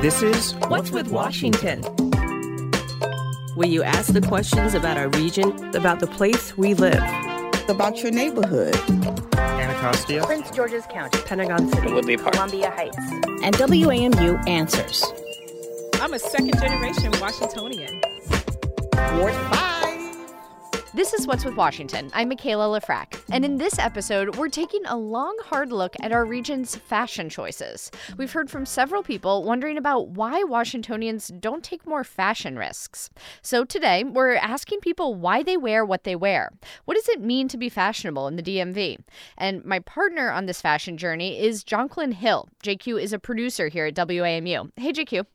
This is What's with Washington? Where you ask the questions about our region, about the place we live. about your neighborhood. Anacostia. Prince George's County, Pentagon City. Woodley Park. Columbia Heights. And WAMU answers. I'm a second generation Washingtonian. Ward 5. This is What's with Washington. I'm Mikaela Lefrak, and in this episode, we're taking a long, hard look at our region's fashion choices. We've heard from several people wondering about why Washingtonians don't take more fashion risks. So today, we're asking people why they wear what they wear. What does it mean to be fashionable in the DMV? And my partner on this fashion journey is Jonquilyn Hill. JQ is a producer here at WAMU. Hey, JQ.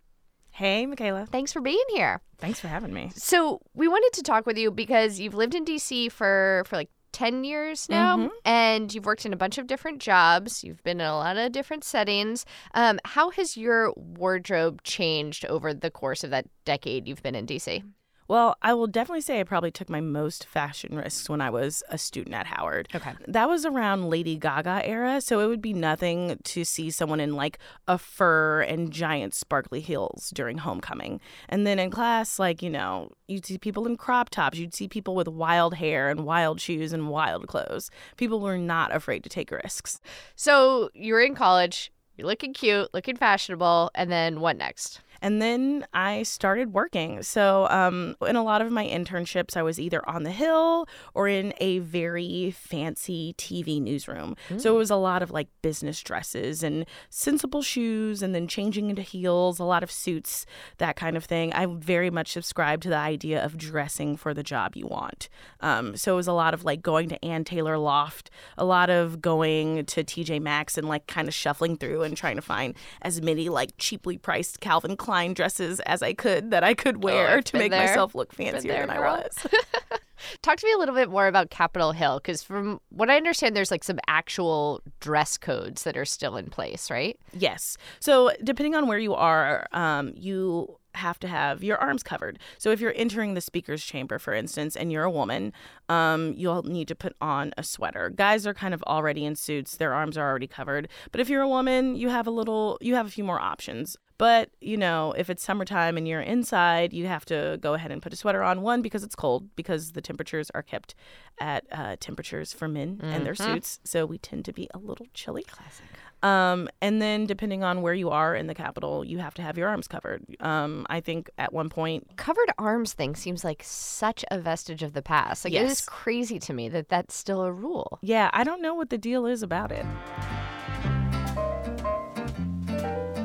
Hey, Mikaela. Thanks for being here. Thanks for having me. So we wanted to talk with you because you've lived in DC for for like 10 years now Mhm. and you've worked in a bunch of different jobs you've been in a lot of different settings um, how has your wardrobe changed over the course of that decade you've been in dc Well, I will definitely say I probably took my most fashion risks when I was a student at Howard. Okay. That was around Lady Gaga era, so it would be nothing to see someone in like a fur and giant sparkly heels during homecoming. And then in class, like, you know, you'd see people in crop tops, you'd see people with wild hair and wild shoes and wild clothes. People were not afraid to take risks. so you're in college you're looking cute looking fashionable and then what next And then I started working. So, um, in a lot of my internships, I was either on the Hill or in a very fancy TV newsroom. So, it was a lot of like business dresses and sensible shoes, and then changing into heels, a lot of suits, that kind of thing. I very much subscribe to the idea of dressing for the job you want. Um, so, it was a lot of like going to Ann Taylor Loft, a lot of going to TJ Maxx and like kind of shuffling through and trying to find as many like cheaply priced Calvin Klein dresses as I could that I could wear Oh, to make there. myself look fancier there, than girl. I was. talk to me a little bit more about capitol hill because from what i understand there's like some actual dress codes that are still in place right Yes. So depending on where you are, um, you have to have your arms covered. So if you're entering the speaker's chamber, for instance, and you're a woman, um, you'll need to put on a sweater. Guys are kind of already in suits; their arms are already covered. But if you're a woman, you have a little, you have a few more options. But you know, if it's summertime and you're inside, you have to go ahead and put a sweater on. One because it's cold, because the temperatures are kept at uh, temperatures for men and their suits, so we tend to be a little chilly. Classic. Um, and then depending on where you are in the capital, you have to have your arms covered. Um, I think at one point, covered arms thing seems like such a vestige of the past. Like it is crazy to me that that's still a rule. yeah, I don't know what the deal is about it.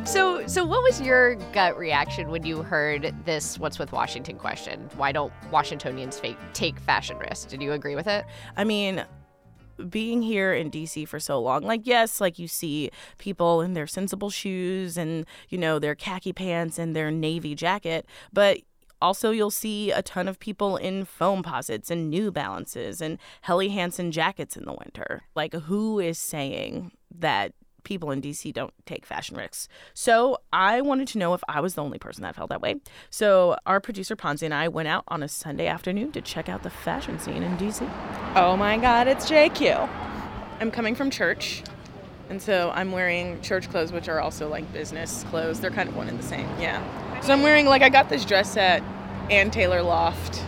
So, so what was your gut reaction when you heard this "What's with Washington?" question? Why don't Washingtonians fake, take fashion risks? Did you agree with it? I mean, being here in DC for so long, like, yes, like you see people in their sensible shoes and, you know, their khaki pants and their navy jacket, but also you'll see a ton of people in Foamposites and New Balances and Helly Hansen jackets in the winter. Like, who is saying that? People in DC don't take fashion risks. So I wanted to know if I was the only person that felt that way. So our producer Poncie and I went out on a Sunday afternoon to check out the fashion scene in DC. Oh my god, it's JQ. I'm coming from church, and so I'm wearing church clothes, which are also like business clothes. They're kind of one and the same. Yeah. So I'm wearing like I got this dress at Ann Taylor Loft,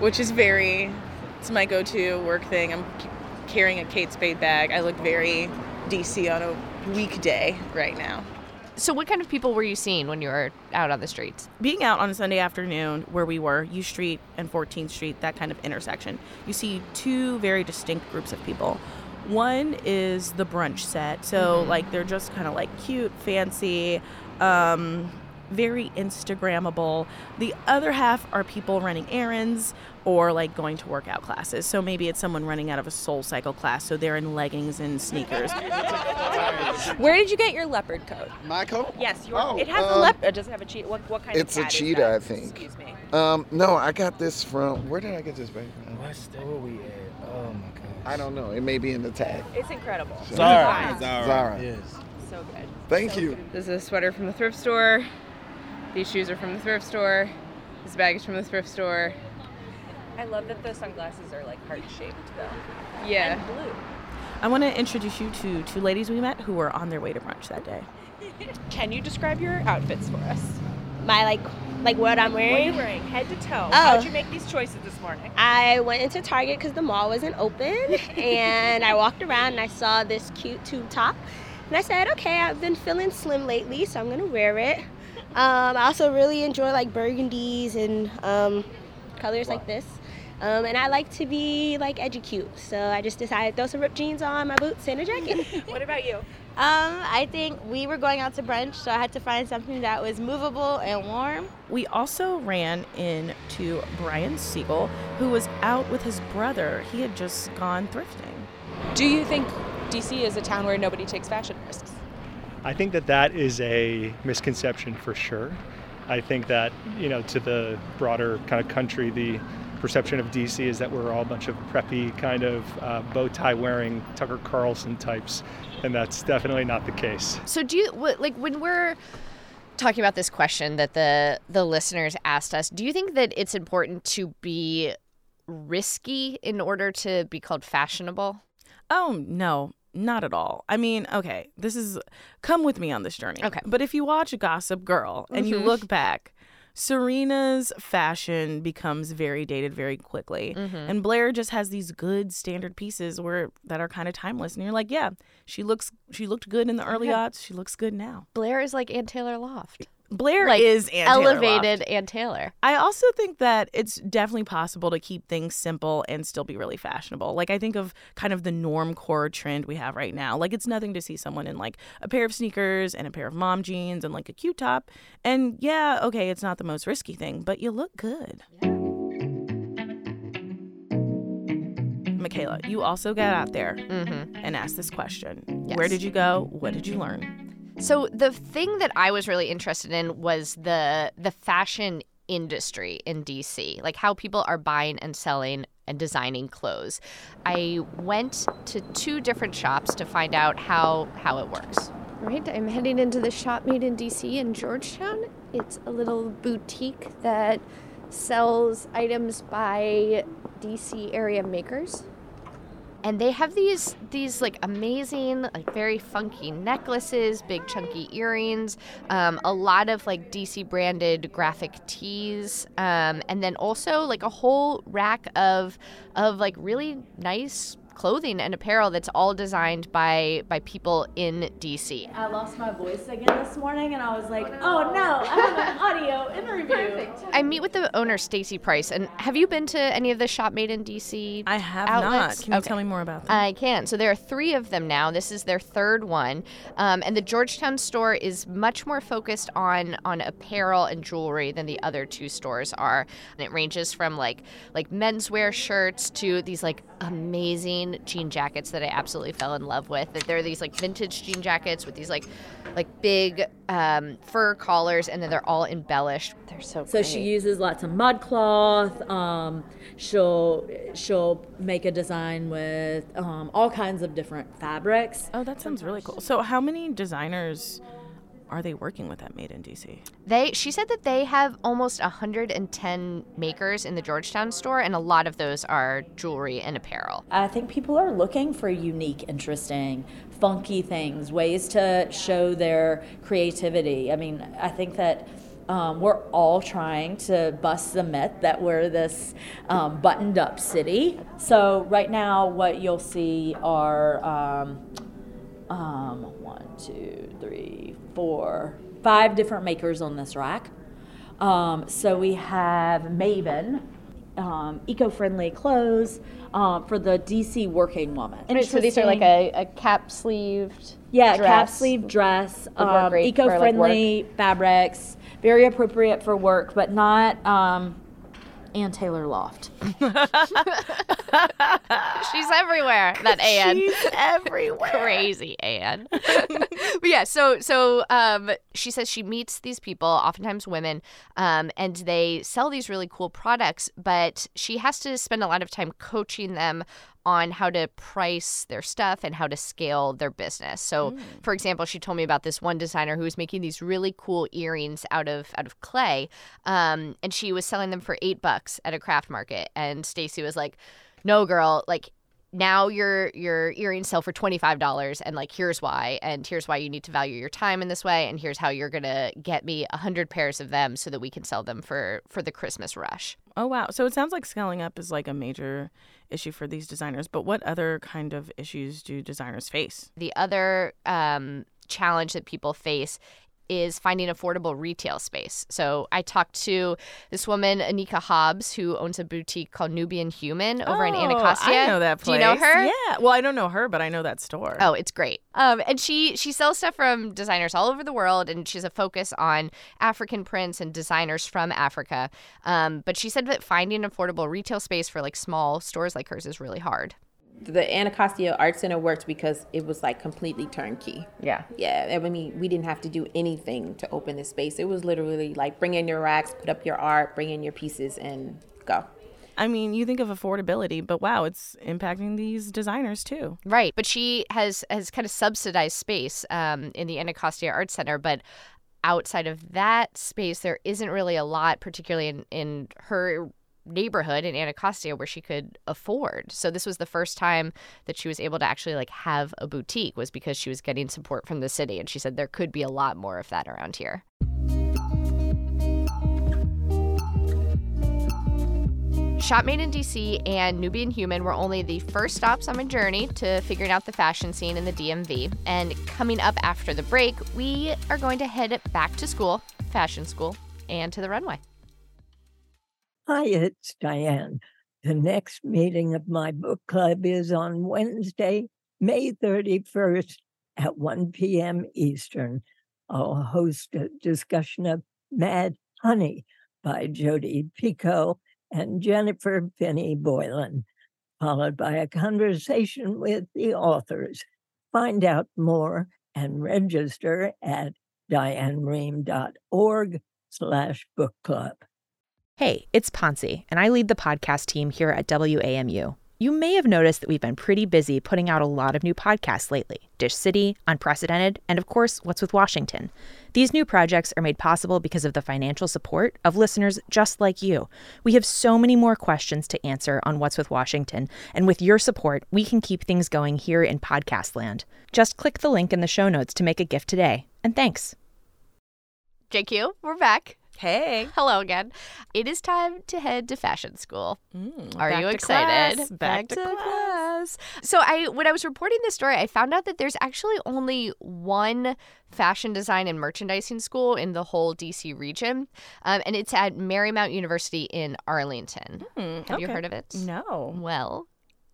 which is very. It's my go-to work thing. I'm carrying a Kate Spade bag. I look very DC on a weekday right now. So, what kind of people were you seeing when you were out on the streets? being out on a Sunday afternoon where we were, U Street and 14th Street, that kind of intersection, you see two very distinct groups of people. One is the brunch set. So, like, they're just kind of like cute, fancy, um, very Instagrammable. The other half are people running errands or like going to workout classes. So, maybe it's someone running out of a SoulCycle class. So, they're in leggings and sneakers. Where did you get your leopard coat? My coat? Yes, your, Oh, it has a um, leopard. Does it have a cheetah? What, what kind It's of a cat is cheetah, that? I think. Excuse me. Um, no, I got this from. Where did I get this bag from? What store we at? Oh my god. I don't know. It may be in the tag. It's incredible. Zara. Zara. Yes. So good. Thank you. This is a sweater from the thrift store. These shoes are from the thrift store. This bag is from the thrift store. I love that the sunglasses are like heart shaped though. Yeah. And blue. I want to introduce you to two ladies we met who were on their way to brunch that day. Can you describe your outfits for us? My like like what I'm wearing. What are wearing. you wearing, head to toe? Oh. How'd you make these choices this morning? I went into Target because the mall wasn't open, and I walked around and I saw this cute tube top, and I said, okay, I've been feeling slim lately, so I'm gonna wear it. Um, I also really enjoy like burgundies and um, colors like this. Um, and I like to be like edgy cute, so I just decided to throw some ripped jeans on, my boots, and a jacket. what about you? Um, I think we were going out to brunch, so I had to find something that was movable and warm. We also ran into Brian Siegel, who was out with his brother. He had just gone thrifting. Do you think DC is a town where nobody takes fashion risks? I think that that is a misconception for sure. I think that, you know, to the broader kind of country, the perception of DC is that we're all a bunch of preppy, kind of uh, bow tie wearing Tucker Carlson types, and that's definitely not the case. So do you like when we're talking about this question that the the listeners asked us, do you think that it's important to be risky in order to be called fashionable? Oh, no, not at all. I mean, okay, this is come with me on this journey. Okay. But if you watch Gossip Girl and you Mhm. look back, Serena's fashion becomes very dated very quickly. Mhm. And Blair just has these good standard pieces where that are kind of timeless. And you're like, yeah, she looks she looked good in the early Okay. aughts. She looks good now. Blair is like Ann Taylor Loft. Blair Like, is Ann elevated Loft. Ann Taylor. I also think that it's definitely possible to keep things simple and still be really fashionable. Like I think of kind of the normcore trend we have right now. Like it's nothing to see someone in like a pair of sneakers and a pair of mom jeans and like a cute top. And yeah, okay, it's not the most risky thing, but you look good. Mikaela, you also got out there Mm-hmm. and asked this question. Yes. Where did you go? What did you learn? So the thing that I was really interested in was the the fashion industry in DC, like how people are buying and selling and designing clothes. I went to two different shops to find out how how it works. Right, I'm heading into the shop made in DC in Georgetown. It's a little boutique that sells items by DC area makers. And they have these these like amazing, like very funky necklaces, big chunky earrings, um, a lot of like DC branded graphic tees, um, and then also like a whole rack of of like really nice clothing and apparel that's all designed by by people in DC. I lost my voice again this morning, and I was like, "Oh no, I have an audio interview." I meet with the owner Stacy Price, and have you been to any of the Shop Made in DC? I have outlets? not. Can you Okay. tell me more about that? I can. So there are three of them now. This is their third one, um, and the Georgetown store is much more focused on on apparel and jewelry than the other two stores are. And it ranges from like like menswear shirts to these like amazing jean jackets that I absolutely fell in love with. That They're these like vintage jean jackets with these like like big um, fur collars, and then they're all embellished. They're so So she uses lots of mud cloth. Um, she'll she'll make a design with um, all kinds of different fabrics. Oh, that sounds really cool. So how many designers are they working with at Made in DC? They she said that they have almost 110 makers in the Georgetown store and a lot of those are jewelry and apparel. I think people are looking for unique, interesting, funky things, ways to show their creativity. I mean, I think that um, we're all trying to bust the myth that we're this um, buttoned up city. So, right now, what you'll see are um, um, one, two, three, four, five different makers on this rack. Um, so we have Maven, um, eco-friendly clothes um, for the DC working woman. Right, so these are like a, a cap sleeved yeah, dress. cap sleeve dress, um, for, like, eco-friendly fabrics, very appropriate for work, but not um, Ann Taylor Loft. She's everywhere. That Anne. She's everywhere. Crazy Anne. but yeah, so so um, she says she meets these people, oftentimes women, um, and they sell these really cool products, but she has to spend a lot of time coaching them on how to price their stuff and how to scale their business. So, for example, she told me about this one designer who was making these really cool earrings out of out of clay, um, and she was selling them for eight bucks at a craft market. And Stacy was like, "No, girl, like." Now your your earrings sell for $25 and like here's why and here's why you need to value your time in this way and here's how you're going to get me a 100 pairs of them so that we can sell them for for the Christmas rush. Oh wow. So it sounds like scaling up is like a major issue for these designers, but what other kind of issues do designers face? The other um, challenge that people face is finding affordable retail space. So I talked to this woman, Anika Hobbs, who owns a boutique called Nubian Hueman over oh, in Anacostia. I know that place. Do you know her? Yeah. Well, I don't know her, but I know that store. Oh, it's great. Um, and she she sells stuff from designers all over the world, and she's a focus on African prints and designers from Africa. Um, but she said that finding affordable retail space for like small stores like hers is really hard the Anacostia Art Center worked because it was like completely turnkey. Yeah. Yeah. I mean, we didn't have to do anything to open this space. It was literally like bring in your racks, put up your art, bring in your pieces, and go. I mean, you think of affordability, but wow, it's impacting these designers too. Right. But she has has kind of subsidized space um, in the Anacostia Art Center, but outside of that space, there isn't really a lot, particularly in, in her neighborhood in Anacostia where she could afford. So this was the first time that she was able to actually like have a boutique was because she was getting support from the city and she said there could be a lot more of that around here. Shop Made in DC and Nubian Hueman were only the first stops on my journey to figuring out the fashion scene in the DMV. And coming up after the break, we are going to head back to school, fashion school, and to the runway. Hi, it's Diane. The next meeting of my book club is on Wednesday, May 31st at 1 p.m. Eastern. I'll host a discussion of Mad Honey by Jodi Picoult and Jennifer Finney Boylan, followed by a conversation with the authors. Find out more and register at dianerehm.org slash book club. Hey, it's Poncie, and I lead the podcast team here at WAMU. You may have noticed that we've been pretty busy putting out a lot of new podcasts lately Dish City, Unprecedented, and of course, What's with Washington. These new projects are made possible because of the financial support of listeners just like you. We have so many more questions to answer on What's with Washington, and with your support, we can keep things going here in podcast land. Just click the link in the show notes to make a gift today. And thanks. JQ, we're back. Hey. Hello again. It is time to head to fashion school. Mm, Are you excited? Class. Back, back, to, to class. class. So I when I was reporting this story, I found out that there's actually only one fashion design and merchandising school in the whole DC region. Um, and it's at Marymount University in Arlington. Mm, Have okay. you heard of it? No. Well,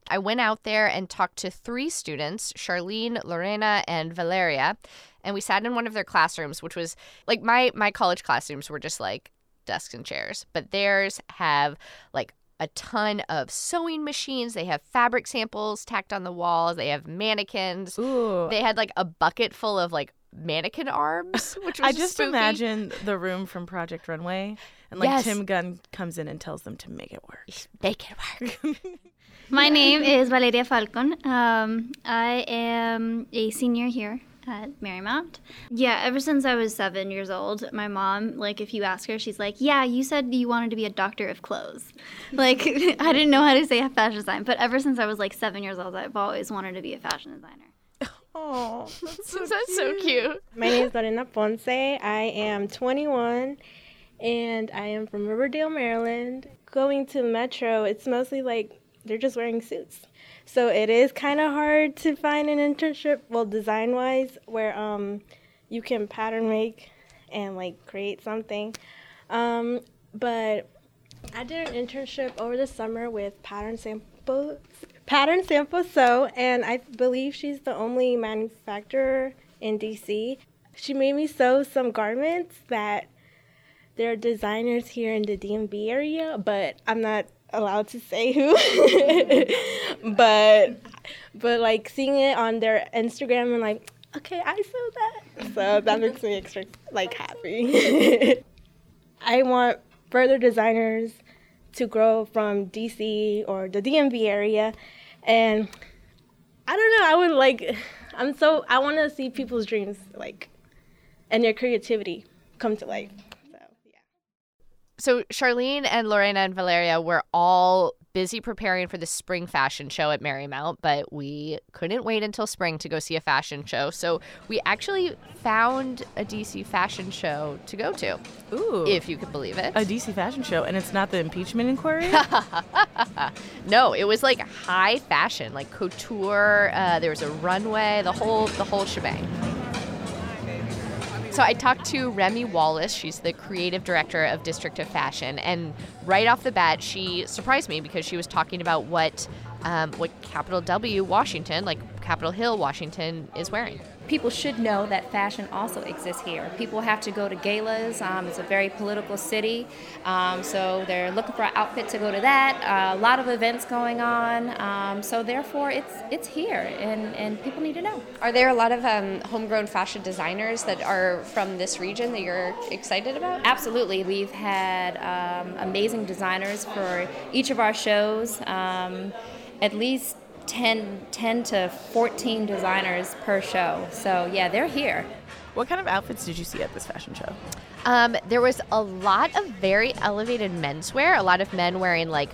I went out there and talked to three students, Charlene, Lorena, and Valeria, and we sat in one of their classrooms, which was like my my college classrooms were just like desks and chairs, but theirs have like a ton of sewing machines. They have fabric samples tacked on the walls. They have mannequins. Ooh. They had like a bucket full of like mannequin arms, which was I just spooky. imagine the room from Project Runway, and like Yes. Tim Gunn comes in and tells them to make it work. Make it work. My name is Valeria Falcon. Um, I am a senior here at Marymount. Yeah, ever since I was seven years old, my mom, like, if you ask her, she's like, Yeah, you said you wanted to be a doctor of clothes. Like, I didn't know how to say fashion design, but ever since I was like seven years old, I've always wanted to be a fashion designer. Oh, that's so, that's so cute. My name is Lorena Ponce. I am 21 and I am from Riverdale, Maryland. Going to Metro, it's mostly like they're just wearing suits. So it is kind of hard to find an internship, well, design wise, where um, you can pattern make and like create something. Um, but I did an internship over the summer with Pattern Sample Pattern Sample Sew, and I believe she's the only manufacturer in DC. She made me sew some garments that there are designers here in the DMV area, but I'm not allowed to say who. but but like seeing it on their Instagram and like, okay, I saw that. So that makes me extra like happy. I want further designers to grow from DC or the DMV area and I don't know, I would like I'm so I want to see people's dreams like and their creativity come to life. So Charlene and Lorena and Valeria were all busy preparing for the spring fashion show at Marymount, but we couldn't wait until spring to go see a fashion show. So we actually found a DC fashion show to go to. Ooh. If you could believe it. A DC fashion show, and it's not the impeachment inquiry? no, it was like high fashion, like couture. Uh, there was a runway, the whole the whole shebang. So I talked to Remy Wallace. She's the creative director of District of Fashion, and right off the bat, she surprised me because she was talking about what um, what Capital W Washington, like Capitol Hill Washington, is wearing. People should know that fashion also exists here. People have to go to galas. Um, it's a very political city, um, so they're looking for an outfit to go to that. Uh, a lot of events going on, um, so therefore it's it's here, and, and people need to know. Are there a lot of um, homegrown fashion designers that are from this region that you're excited about? Absolutely, we've had um, amazing designers for each of our shows. Um, at least 10, 10 to 14 designers per show. So, yeah, they're here. What kind of outfits did you see at this fashion show? Um, there was a lot of very elevated menswear. A lot of men wearing like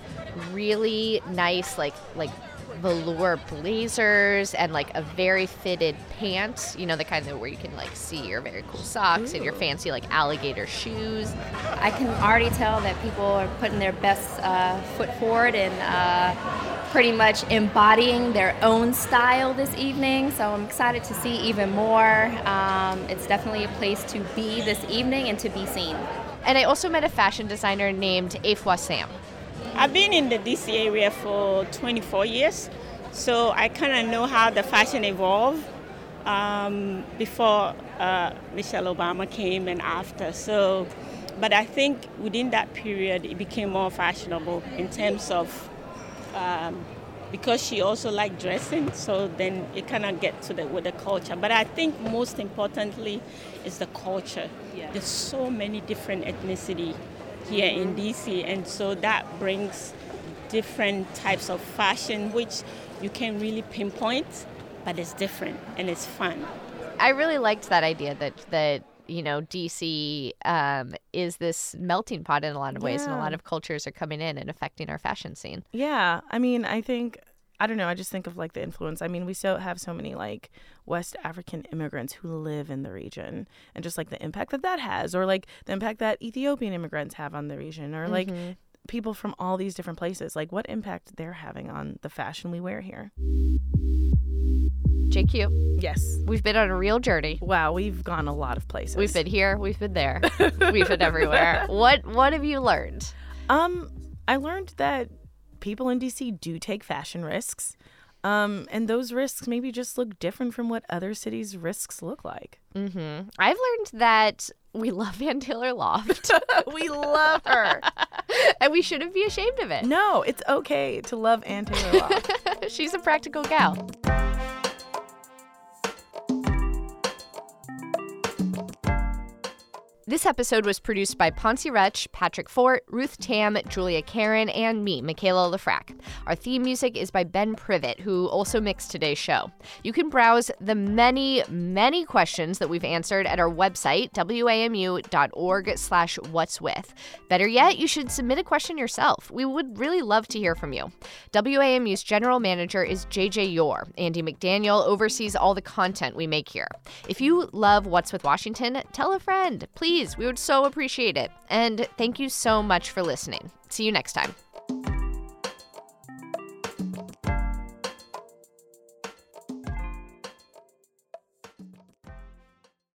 really nice, like like velour blazers and like a very fitted pants. You know, the kind of where you can like see your very cool socks Ooh. and your fancy like alligator shoes. I can already tell that people are putting their best uh, foot forward and. Uh, pretty much embodying their own style this evening. So I'm excited to see even more. Um, it's definitely a place to be this evening and to be seen. And I also met a fashion designer named Afua Sam. I've been in the DC area for 24 years, so I kind of know how the fashion evolved um, before uh, Michelle Obama came and after. So, but I think within that period, it became more fashionable in terms of um, because she also liked dressing, so then it kind of get to the with the culture. But I think most importantly is the culture. Yeah. There's so many different ethnicity here in DC, and so that brings different types of fashion, which you can really pinpoint, but it's different and it's fun. I really liked that idea that that you know, DC um, is this melting pot in a lot of ways, yeah. and a lot of cultures are coming in and affecting our fashion scene. Yeah, I mean, I think I don't know. I just think of like the influence. I mean, we still have so many like West African immigrants who live in the region, and just like the impact that that has, or like the impact that Ethiopian immigrants have on the region, or like mm-hmm. people from all these different places. Like what impact they're having on the fashion we wear here. JQ. Yes. We've been on a real journey. Wow, we've gone a lot of places. We've been here, we've been there. we've been everywhere. What what have you learned? Um, I learned that people in DC do take fashion risks. Um, and those risks maybe just look different from what other cities' risks look like. Mm-hmm. I've learned that we love Ann Taylor Loft. we love her. and we shouldn't be ashamed of it. No, it's okay to love Ann Taylor Loft. She's a practical gal. This episode was produced by Poncie Rutsch, Patrick Fort, Ruth Tam, Julia Karen, and me, Mikaela Lefrak. Our theme music is by Ben Privot, who also mixed today's show. You can browse the many, many questions that we've answered at our website, wamu.org slash what's with. Better yet, you should submit a question yourself. We would really love to hear from you. WAMU's general manager is JJ Yore. Andy McDaniel oversees all the content we make here. If you love What's with Washington, tell a friend, please please. We would so appreciate it. And thank you so much for listening. See you next time.